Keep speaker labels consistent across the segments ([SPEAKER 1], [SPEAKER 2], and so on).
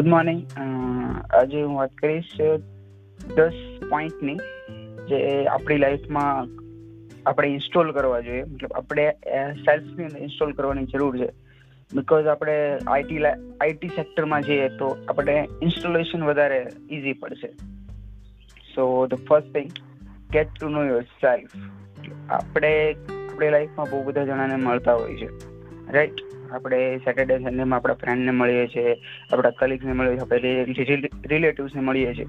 [SPEAKER 1] Good morning આજે હું વાત કરીશ દસ પોઈન્ટની જે આપણી લાઈફમાં આપણે ઇન્સ્ટોલ કરવા જોઈએ. મતલબ આપણે સેલ્ફની અંદર ઇન્સ્ટોલ કરવાની જરૂર છે. બિકોઝ આપણે આઈટી આઈટી સેક્ટરમાં જઈએ તો આપણે ઇન્સ્ટોલેશન વધારે ઇઝી પડશે. So the first thing get to know yourself આપણે, આપણી લાઈફમાં બહુ બધા જણાને મળતા હોય છે. રાઈટ આપણે સેટરડે સન્ડેમાં આપણા ફ્રેન્ડને મળીએ છીએ, આપણા કલીગ્સને મળીએ છીએ, આપણે રિલેટિવ્સને મળીએ છીએ.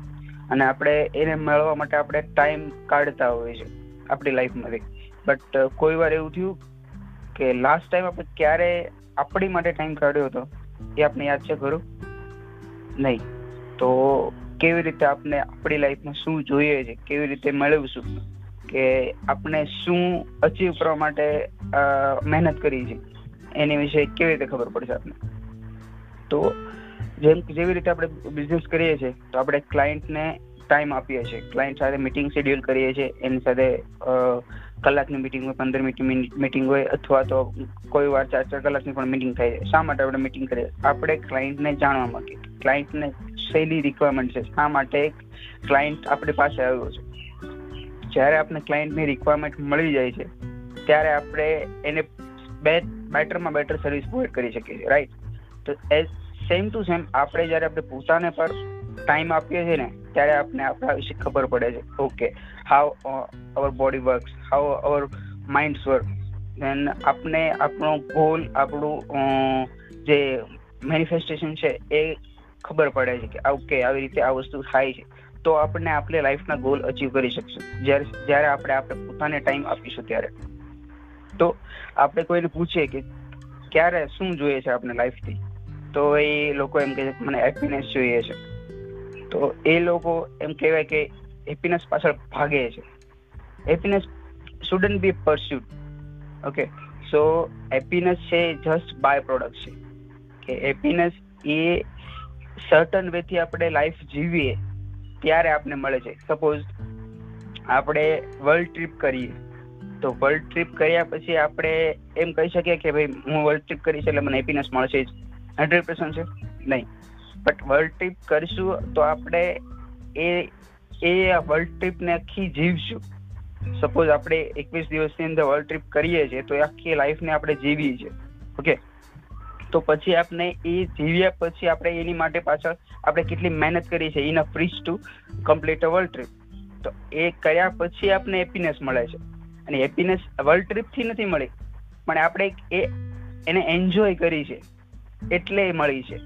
[SPEAKER 1] અને આપણે એને મળવા માટે આપણે ટાઈમ કાઢતા હોઈએ છીએ આપણી લાઈફમાંથી બટ કોઈ વાર એવું થયું કે લાસ્ટ ટાઈમ આપણે ક્યારે આપણી માટે ટાઈમ કાઢ્યો હતો, એ આપણે યાદ છે ખરું? નહીં. તો કેવી રીતે આપણે આપણી લાઈફમાં શું જોઈએ છે, કેવી રીતે મેળવશું કે આપણે શું અચીવ કરવા માટે મહેનત કરી છે? એની વિશે કેવી રીતે ખબર પડશે આપને? તો જેમ જેવી રીતે આપણે બિઝનેસ કરીએ છીએ, તો આપણે ક્લાયન્ટને ટાઈમ આપીએ છીએ. ક્લાયન્ટ સાથે મિટિંગ શેડ્યુલ કરીએ છીએ, એની સાથે કલાકની મિટિંગ હોય, પંદર મિનિટ મિટિંગ હોય, અથવા તો કોઈ વાર ચાર ચાર કલાકની પણ મિટિંગ થાય. છે શા માટે આપણે મિટિંગ કરીએ? આપણે ક્લાયન્ટને જાણવા માંગીએ. ક્લાયન્ટને શૈલી રિક્વાયરમેન્ટ છે. શા માટે ક્લાયન્ટ આપણી પાસે આવ્યો છે? જ્યારે આપણે ક્લાયન્ટની રિક્વાયરમેન્ટ મળી જાય છે, ત્યારે આપણે એને બે બેટરમાં બેટર સર્વિસ પ્રોવાઈડ કરી શકીએ છીએ રાઈટ તો એ સેમ ટુ સેમ આપણે જ્યારે આપણે પોતાને પર ટાઈમ આપીએ છીએ ને, ત્યારે આપણે આપણા વિશે ખબર પડે છે. Okay how our body works how our minds work then આપણે આપણો ગોલ આપણું જે મેનિફેસ્ટેશન છે એ ખબર પડે છે કે ઓકે આવી રીતે આ વસ્તુ થાય છે. તો આપણે આપણે લાઈફના ગોલ અચીવ કરી શકશું. જ્યારે જ્યારે આપણે આપણે પોતાને ટાઈમ આપીશું ત્યારે. તો આપણે કોઈને પૂછીએ કે ક્યારે, શું જોઈએ છે આપણે લાઈફથી તો એ લોકો એમ કહે મને હેપીનેસ જોઈએ છે. તો એ લોકો એમ કહેવાય કે હેપીનેસ પાછળ ભાગે છે. Happiness shouldn't be pursued okay so happiness છે જસ્ટ બાય પ્રોડક્ટ છે. કે હેપીનેસ એ સર્ટન વેથી આપણે લાઈફ જીવીએ, ત્યારે આપણે મળે છે. સપોઝ આપણે વર્લ્ડ ટ્રીપ કરીએ. તો વર્લ્ડ ટ્રીપ કર્યા પછી આપણે એમ કહી શકીએ કે ભાઈ, હું વર્લ્ડ ટ્રીપ કરીશ એટલે મને હેપીનેસ મળશે જ. હંડ્રેડ પર્સન્ટ છે? નહીં. બટ વર્લ્ડ ટ્રીપ કરીશું તો આપણે એ એ વર્લ્ડ ટ્રીપને આખી જીવશું. સપોઝ આપણે એકવીસ દિવસની અંદર વર્લ્ડ ટ્રીપ કરીએ છીએ, તો આખી લાઈફને આપણે જીવીએ છીએ. ઓકે તો પછી આપણે એ જીવ્યા પછી આપણે એની માટે પાછળ આપણે કેટલી મહેનત કરી છે? Enough fridge to complete a world trip તો એ કર્યા પછી આપણે હેપીનેસ મળે છે. અને હેપીનેસ વર્લ્ડ ટ્રીપથી નથી મળી, પણ આપણે એ, એને એન્જોય કરી છે, એટલે એ મળી છે.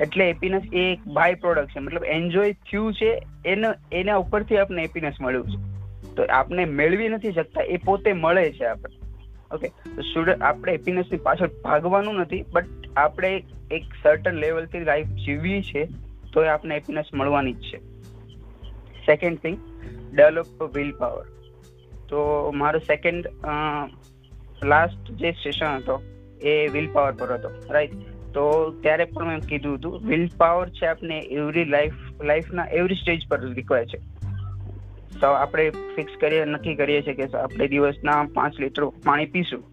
[SPEAKER 1] એટલે હેપીનેસ એ એક બાય પ્રોડક્ટ છે, મતલબ એન્જોય થયું છે, એનો, એના ઉપરથી આપણે હેપીનેસ મળ્યું છે. તો આપણે મેળવી નથી શકતા, એ પોતે મળે છે આપણે. ઓકે તો સ્ટુડન્ટ આપણે હેપીનેસની પાછળ ભાગવાનું નથી બટ આપણે એક સર્ટન લેવલથી લાઈફ જીવવી છે તો એ આપણે હેપીનેસ મળવાની જ છે. Second thing develop will power તો મારો સેકન્ડ લાસ્ટ જે સેશન હતો, એ વિલ પાવર પર હતો રાઈટ તો ત્યારે પણ મેં કીધું હતું વિલ પાવર છે આપણે એવરી લાઈફ લાઈફના એવરી સ્ટેજ પર રિક્વાયર છે. તો આપણે ફિક્સ કરીએ, નક્કી કરીએ છીએ કે આપણે દિવસના પાંચ લીટર પાણી પીશું.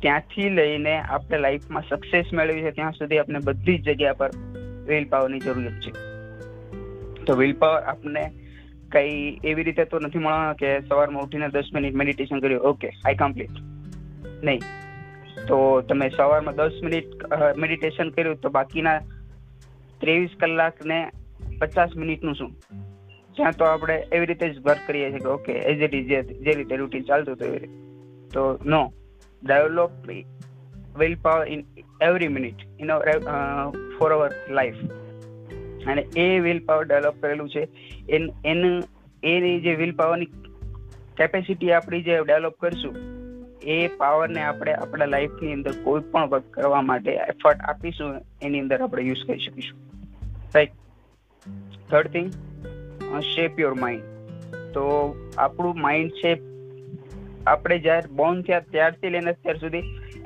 [SPEAKER 1] ત્યાંથી લઈને આપણે લાઈફમાં સક્સેસ મેળવી છે, ત્યાં સુધી આપણે બધી જ જગ્યા પર વિલ પાવરની જરૂરિયાત છે. તો વિલ પાવર આપણે કઈ એવી રીતે તો નથી મળવાનો કે સવારમાં ઉઠીને દસ મિનિટ મેડિટેશન કર્યું. ઓકે આઈ કમ્પ્લીટ નહીં. તો તમે સવારમાં દસ મિનિટ મેડિટેશન કર્યું તો બાકીના ત્રેવીસ કલાક ને પચાસ મિનિટનું શું? જ્યાં તો આપણે એવી રીતે જ વર્ક કરીએ છીએ કે ઓકે એઝ ઇટ ઇઝ જે રીતે રૂટીન ચાલતું હતું એવી રીતે. તો no develop will power in every minute in for our life અને એ વિલ પાવર ડેવલપ કરેલું છે, એનું, એની જે વિલ પાવરની કેપેસિટી આપણી જે ડેવલપ કરશું, એ પાવરને આપણે આપણા લાઈફની અંદર કોઈ પણ વર્ક કરવા માટે એફર્ટ આપીશું, એની અંદર આપણે યુઝ કરી શકીશું. Right third thing shape your mind તો આપણું માઇન્ડ શેપ આપણે જ્યારે બોર્ન થયા ત્યારથી લઈને અત્યાર સુધી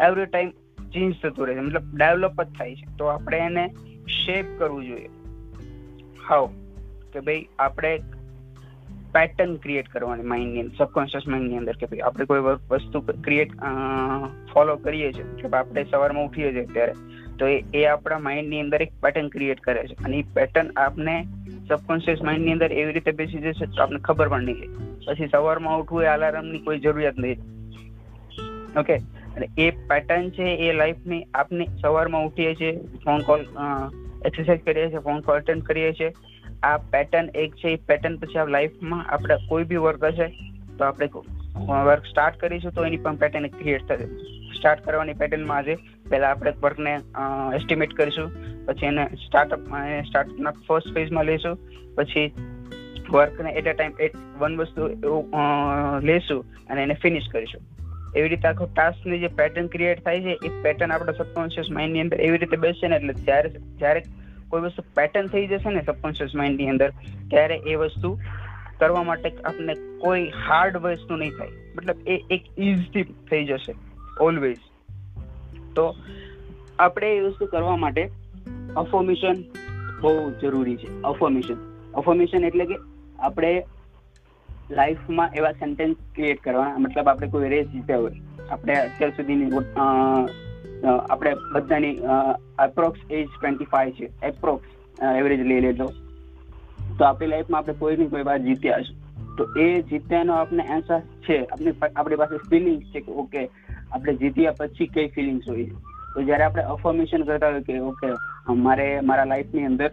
[SPEAKER 1] એવરી ટાઈમ ચેન્જ થતું રહે છે. મતલબ ડેવલપ જ થાય છે. તો આપણે એને શેપ કરવું જોઈએ. હાઉ કે ભાઈ, આપણે પેટર્ન ક્રિએટ કરવાની માઇન્ડની અંદર સબકોન્શિયસ માઇન્ડની અંદર કે ભાઈ આપણે કોઈ વસ્તુ ક્રિએટ ફોલો કરીએ છીએ, કે આપણે સવારમાં ઉઠીએ છીએ ત્યારે, તો એ આપણા માઇન્ડની અંદર એક પેટર્ન ક્રિએટ કરે છે. અને એ પેટર્ન આપને સબકોન્શિયસ માઇન્ડની અંદર એવી રીતે બેસી જશે તો આપને ખબર પણ નહીં પછી સવારમાં ઉઠવું એ અલાર્મની કોઈ જરૂરિયાત નહીં. ઓકે અને એ પેટર્ન છે એ લાઈફની આપને સવારમાં ઉઠીએ છીએ ફોન કોલ એક્સરસાઇઝ કરીએ છીએ ફોન કોલ અટેન્ડ કરીએ છીએ આ પેટર્ન એક છે, એ પેટર્ન પછી આ લાઈફમાં આપણે કોઈ બી વર્ક હશે, તો આપણે વર્ક સ્ટાર્ટ કરીશું, તો એની પણ પેટર્ન ક્રિએટ થશે. સ્ટાર્ટ કરવાની પેટર્નમાં આજે પહેલાં આપણે વર્કને એસ્ટિમેટ કરીશું, પછી એને સ્ટાર્ટઅપ સ્ટાર્ટઅપના ફર્સ્ટ ફેઝમાં લઈશું, પછી વર્કને at a time at one વસ્તુ એવું લેશું અને એને ફિનિશ કરીશું. એવી રીતે આખો ટાસ્કની જે પેટર્ન ક્રિએટ થાય છે, એ પેટર્ન આપણા સબકોન્શિયસ માઇન્ડની અંદર એવી રીતે બેસે ને, એટલે જ્યારે જ્યારે કોઈ વસ્તુ પેટર્ન થઈ જશે ને સબકોન્શિયસ માઇન્ડની અંદર, ત્યારે એ વસ્તુ કરવા માટે આપણે કોઈ હાર્ડ વસ્તુ નહીં થાય. મતલબ એ એક ઇઝથી થઈ જશે ઓલવેઝ તો આપણે એ વસ્તુ કરવા માટે અફોર્મેશન બહુ જરૂરી છે. અફોર્મેશન અફોર્મેશન એટલે કે આપણે લાઈફમાં એવા સેન્ટેન્સ ક્રિએટ કરવાના. મતલબ આપણે કોઈ રેસ જીત્યા હોય, આપણે અત્યાર સુધીની આપણે બધાની એપ્રોક્સ એજ ટ્વેન્ટી ફાઈવ છે. એપ્રોક્સ એવરેજ લઈ લેજો. તો આપણી લાઈફમાં આપણે કોઈ ને કોઈ વાર જીત્યા છે તો એ જીત્યાનો આપણે એન્સર છે. આપણી આપણી પાસે ફિલિંગ્સ છે કે ઓકે આપણે જીત્યા પછી કઈ ફિલિંગ્સ હોય. તો જ્યારે આપણે અફોર્મેશન કરતા હોય કે ઓકે મારે મારા લાઈફની અંદર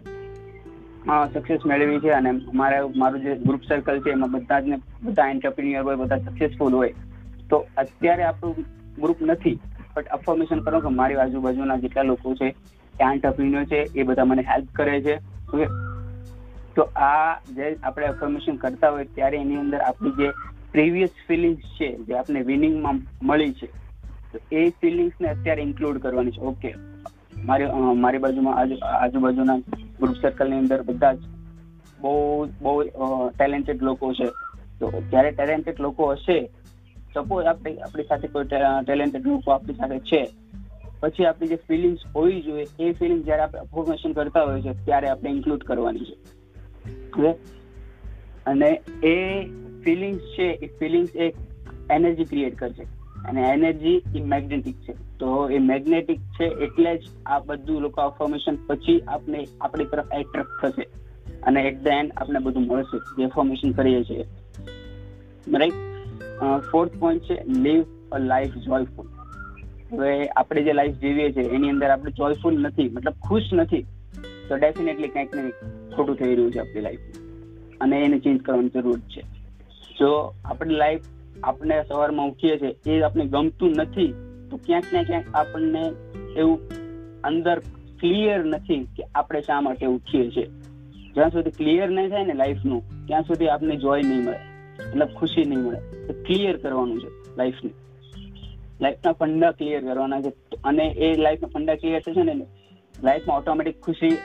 [SPEAKER 1] સક્સેસ મેળવી છે અને મારે મારું જે ગ્રુપ સર્કલ છે એમાં બધા જ બધા એન્ટરપ્રિન્યુઅર હોય, બધા સક્સેસફુલ હોય. તો અત્યારે આપણું ગ્રુપ નથી. બટ અફોર્મેશન કરો કે મારી આજુબાજુના જેટલા લોકો છે એ એન્ટરપ્રિન્યુઅર છે, એ બધા મને હેલ્પ કરે છે. ઓકે તો આ જે આપણે અફોર્મેશન કરતા હોય ત્યારે એની અંદર આપણી જે પ્રીવિયસ ફિલિંગ્સ છે, જે આપણે વિનિંગમાં મળી છે, તો એ ફિલિંગ્સને અત્યારે ઇન્ક્લુડ કરવાની છે. ઓકે મારી મારી બાજુમાં આજુબાજુના ગ્રુપ સર્કલની અંદર બધા જ બહુ બહુ ટેલેન્ટેડ લોકો છે. તો જ્યારે ટેલેન્ટેડ લોકો હશે સપોઝ આપણે આપણી સાથે કોઈ ટેલેન્ટેડ લોકો આપણી સાથે છે. પછી આપણી જે ફિલિંગ્સ હોવી જોઈએ, એ ફિલિંગ જ્યારે આપણે ફોર્મેશન કરતા હોઈએ છીએ ત્યારે આપણે ઇન્ક્લુડ કરવાની છે. અને એ ફિલિંગ્સ છે, એ ફિલિંગ્સ એક એનર્જી ક્રિએટ કરશે. અને એનર્જી એ મેગ્નેટિક છે. તો એ મેગ્નેટિક છે એટલે જ આ બધું લોકો અફોર્મેશન પછી આપણે આપણી તરફ એટ્રેક્ટ થશે. અને એટ ધ એન્ડ આપણે બધું મળશે, જે ફોર્મેશન કરીએ છીએ. રાઈટ ફોર્થ પોઈન્ટ છે લીવ અ લાઈફ જોયફુલ હવે આપણે જે લાઈફ જીવીએ છીએ, એની અંદર આપણે જોયફુલ નથી, મતલબ ખુશ નથી, તો ડેફિનેટલી કંઈક ને ખોટું થઈ રહ્યું છે આપણી લાઈફ અને એને ચેન્જ કરવાની જરૂર છે. જો આપણી લાઈફ આપણે સવારમાં ઉઠીએ છીએ, એ આપણે ગમતું નથી, તો ક્યાંક ને ક્યાંક આપણને એવું અંદર ક્લિયર નથી કે આપણે શા માટે ઉઠીએ છીએ. જ્યાં સુધી ક્લિયર નહીં થાય ને લાઈફનું ત્યાં સુધી આપણને જોય નહીં મળે. મતલબ ખુશી નહીં મળે. ક્લિયર કરવાનું છે લાઈફને લાઈફના ફંડા ક્લિયર કરવાના છે. અને એ લાઈફના ફંડા ક્લિયર થશે ને લાઈફમાં ઓટોમેટિક ખુશી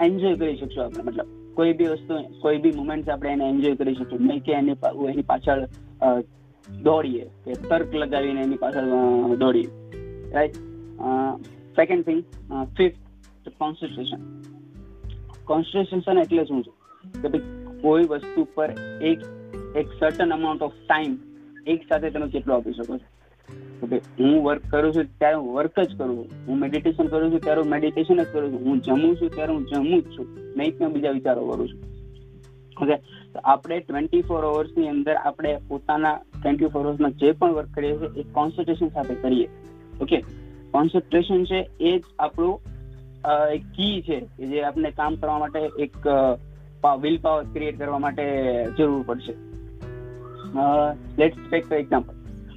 [SPEAKER 1] એન્જોય કરી શકશું આપણે. મતલબ કોઈ બી વસ્તુ, કોઈ બી મુમેન્ટ આપણે એને એન્જોય કરી શકીએ. નહીં કે એની એની પાછળ દોડીએ. કે તર્ક લગાવીને એની પાછળ દોડીએ. Right second thing fifth constitution constitution એટલે શું છે? કે ભાઈ કોઈ વસ્તુ પર એક એક સર્ટન અમાઉન્ટ ઓફ ટાઈમ એક સાથે તમે કેટલો આપી શકો છો. ઓકે હું વર્ક કરું છું ત્યારે હું વર્ક જ કરું છું. હું મેડિટેશન કરું છું ત્યારે હું મેડિટેશન જ કરું છું. હું જમું છું ત્યારે હું જમું જ છું. નહીં ત્યાં બીજા વિચારો કરું છું. ઓકે તો આપણે ટ્વેન્ટી ફોર અવર્સની અંદર આપણે પોતાના ટ્વેન્ટી ફોર અવર્સમાં જે પણ વર્ક કરીએ છીએ, એ કોન્સન્ટ્રેશન સાથે કરીએ. ઓકે કોન્સન્ટ્રેશન છે એ જ આપણું એક કી છે કે જે આપણે કામ કરવા માટે એક વિલ પાવર ક્રિએટ કરવા માટે જરૂર પડશે. Let's take example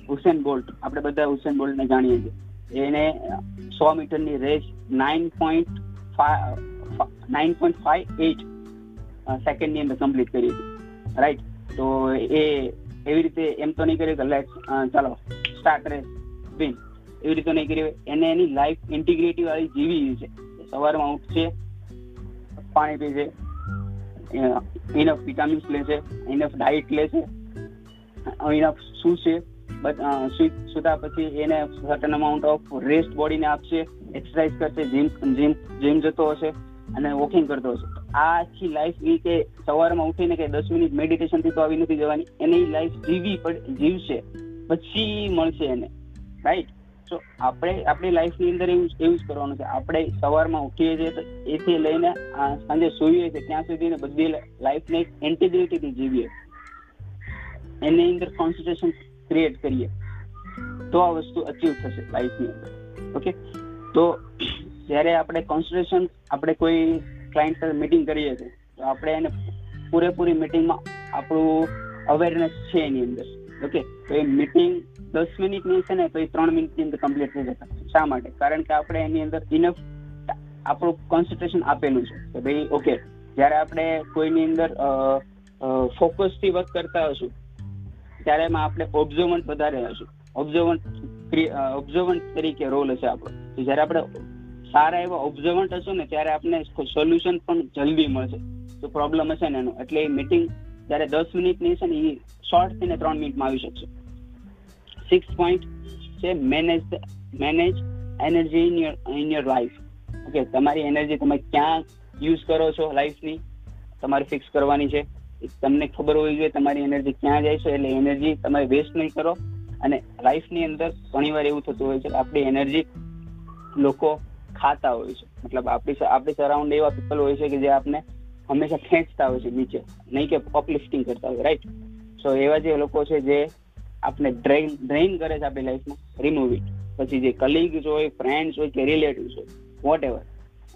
[SPEAKER 1] Usain Bolt આપણે બધા હુસેન બોલ્ટને જાણીએ છીએ. એને સો મીટરની race nine point nine point five eight સેકન્ડની અંદર કમ્પ્લીટ કરી હતી. રાઈટ તો એ એવી રીતે એમ તો નહીં કર્યું કે લેટ્સ ચાલો સ્ટાર્ટ રેસ વિન એવી રીતે નહીં કર્યું. એને એની લાઈફ ઇન્ટિગ્રેટિવ વાળી જીવી છે. સવારમાં ઉઠશે, પાણી પીશે ઇનફ વિટામિન્સ લેશે ઇનફ ડાયટ લેશે ઇનફ શું છે? સુતા પછી એને સર્ટન અમાઉન્ટ ઓફ રેસ્ટ બોડીને આપશે એક્સરસાઇઝ કરશે જીમ જીમ જીમ જતો હશે અને વોકિંગ કરતો હશે. આ આખી લાઈફ એ કે સવારમાં ઉઠીને કે દસ મિનિટ મેડિટેશનથી તો આવી નથી જવાની. એને લાઈફ જીવી જીવશે. પછી મળશે એને. રાઈટ
[SPEAKER 2] તો આપણે આપણી લાઈફની અંદર એવું એવું જ કરવાનું છે. આપણે સવારમાં ઉઠીએ છીએ તો એથી લઈને સાંજે સૂઈએ છીએ, ત્યાં સુધી બધી લાઈફને એક ઇન્ટિગ્રિટીથી જીવીએ. એની અંદર કોન્સન્ટ્રેશન ક્રિએટ કરીએ. તો આ વસ્તુ અચીવ થશે લાઈફની અંદર. ઓકે તો જ્યારે આપણે કોન્સન્ટ્રેશન આપણે કોઈ ક્લાયન્ટ સાથે મીટિંગ કરીએ છીએ, તો આપણે એને પૂરેપૂરી મીટિંગમાં આપણું અવેરનેસ છે એની અંદર. ઓકે તો એ મીટિંગ દસ મિનિટની છે ને, તો એ ત્રણ મિનિટની અંદર કમ્પ્લીટ થઈ જતા શા માટે? કારણ કે આપણે એની અંદર ઇનફ આપણું કોન્સન્ટ્રેશન આપેલું છે. કે ભાઈ ઓકે જ્યારે આપણે કોઈની અંદર ફોકસથી વર્ક કરતા હશું ત્યારે એમાં આપણે ઓબ્ઝર્વન્ટ વધારે હશું. ઓબ્ઝર્વન્ટ ઓબ્ઝર્વન્ટ તરીકે રોલ હશે આપણો. જ્યારે આપણે સારા એવા ઓબ્ઝર્વન્ટ હશું ને, ત્યારે આપણે સોલ્યુશન પણ જલ્દી મળશે. તો પ્રોબ્લેમ હશે ને એનો. એટલે એ મીટિંગ જ્યારે દસ મિનિટની છે ને, એ શોર્ટ થઈને ત્રણ મિનિટમાં આવી શકશે. સિક્સ પોઈન્ટ છે manage manage energy in your in your life okay તમારી એનર્જી તમે ક્યાં યુઝ કરો છો લાઈફની તમારે ફિક્સ કરવાની છે. તમને ખબર હોવી જોઈએ તમારી એનર્જી ક્યાં જાય છે, એટલે એનર્જી તમે વેસ્ટ નહીં કરો. અને લાઈફની અંદર ઘણી વાર એવું થતું હોય છે કે આપણી એનર્જી લોકો ખાતા હોય છે. મતલબ આપણી આપણી સરાઉન્ડ એવા પીપલ હોય છે કે જે આપને હંમેશા ખેંચતા હોય છે નીચે. નહીં કે અપલિફ્ટિંગ કરતા હોય રાઈટ સો એવા જે લોકો છે જે આપણે ડ્રેઇન ડ્રેઇન કરે છે આપણી લાઈફમાં રિમૂવ ઇટ પછી જે કલીગ્સ હોય ફ્રેન્ડ્સ હોય કે રિલેટિવ્સ હોય વોટ એવર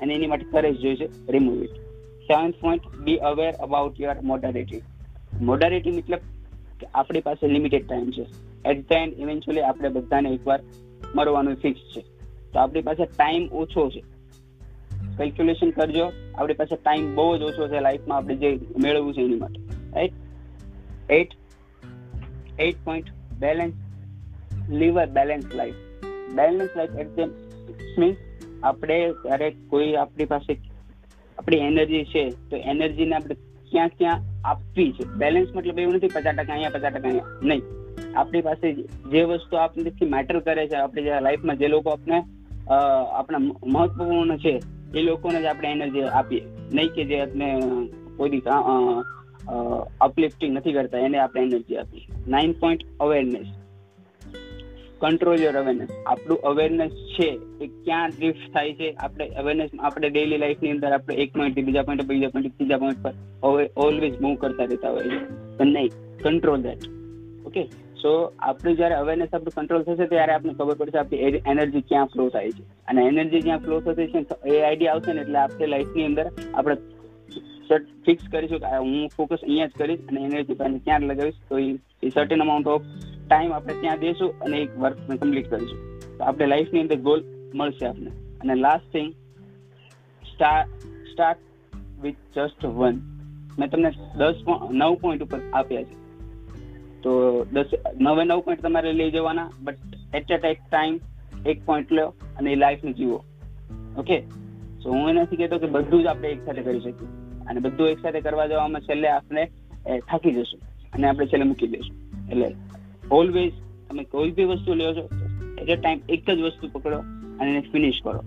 [SPEAKER 2] અને એની માટે કરેજ જોઈએ છે remove it seventh point be aware about your mortality mortality મતલબ કે આપણી પાસે લિમિટેડ ટાઈમ છે એટ ધ એન્ડ ઇવેન્ચ્યુઅલી આપણે બધાને એકવાર મરવાનું ફિક્સ છે તો આપણી પાસે ટાઈમ ઓછો છે કેલ્ક્યુલેશન કરજો આપણી પાસે ટાઈમ બહુ જ ઓછો છે લાઈફમાં આપણે જે મેળવવું છે એની માટે right at at point balance live a balance life balance life at the means આપણે ક્યારેક કોઈ આપણી પાસે આપણી એનર્જી છે, તો એનર્જીને આપણે ક્યાં ક્યાં આપવી છે? બેલેન્સ મતલબ એવું નથી પચાસ ટકા અહીંયા, પચાસ ટકા અહીંયા. નહીં. આપણી પાસે જે વસ્તુ આપણેથી મેટર કરે છે, આપણી લાઈફમાં જે લોકો આપણે આપણા મહત્વપૂર્ણ છે, એ લોકોને જ આપણે એનર્જી આપીએ. નહીં કે જે આપણે કોઈ અપલિફ્ટિંગ નથી કરતા, એને આપણે એનર્જી આપીએ. Nine point awareness control your awareness આપણું અવેરનેસ છે એ ક્યાં ડ્રિફ્ટ થાય છે? આપણે અવેરનેસ આપણે ડેઈલી લાઈફની અંદર આપણે એક પોઈન્ટથી બીજા પોઈન્ટ બીજા પોઈન્ટ ત્રીજા પોઈન્ટ પર ઓલવેઝ મૂવ કરતા રહેતા હોય છે પણ નહીં કંટ્રોલ દેટ ઓકે સો આપણે જ્યારે અવેરનેસ આપણું કંટ્રોલ થશે ત્યારે આપણે ખબર પડશે આપણી એનર્જી ક્યાં ફ્લો થાય છે. અને એનર્જી જ્યાં ફ્લો થશે છે એ આઈડિયા આવશે ને એટલે આપણે લાઈફની અંદર આપણે ફિક્સ કરીશું કે હું ફોકસ અહીંયા જ કરીશ અને એનર્જી પાસે ક્યાં લગાવીશ, તો એ સર્ટેન અમાઉન્ટ ઓફ ટાઈમ આપણે ત્યાં દેશું અને એક વર્ક કમ્પ્લીટ કરીશું. તો આપણે લાઈફની અંદર ગોલ મળશે આપણે અને last thing start with just one મેં તમને દસ નવ પોઈન્ટ ઉપર આપ્યા છે. તો દસ, નવે, નવ પોઈન્ટ તમારે લઈ જવાના બટ એટ એટ ટાઈમ એક પોઈન્ટ લો અને એ લાઈફને જીવો. ઓકે સો હું એ નથી કહેતો કે બધું જ આપણે એક સાથે કરી શકીએ. અને બધું એક સાથે કરવા જવામાં છેલ્લે આપણે થાકી જશું. અને આપણે છેલ્લે મૂકી દઈશું. એટલે ઓલવેઝ તમે કોઈ બી વસ્તુ લ્યો છો એટ અ ટાઈમ એક જ વસ્તુ પકડો અને એને ફિનિશ કરો.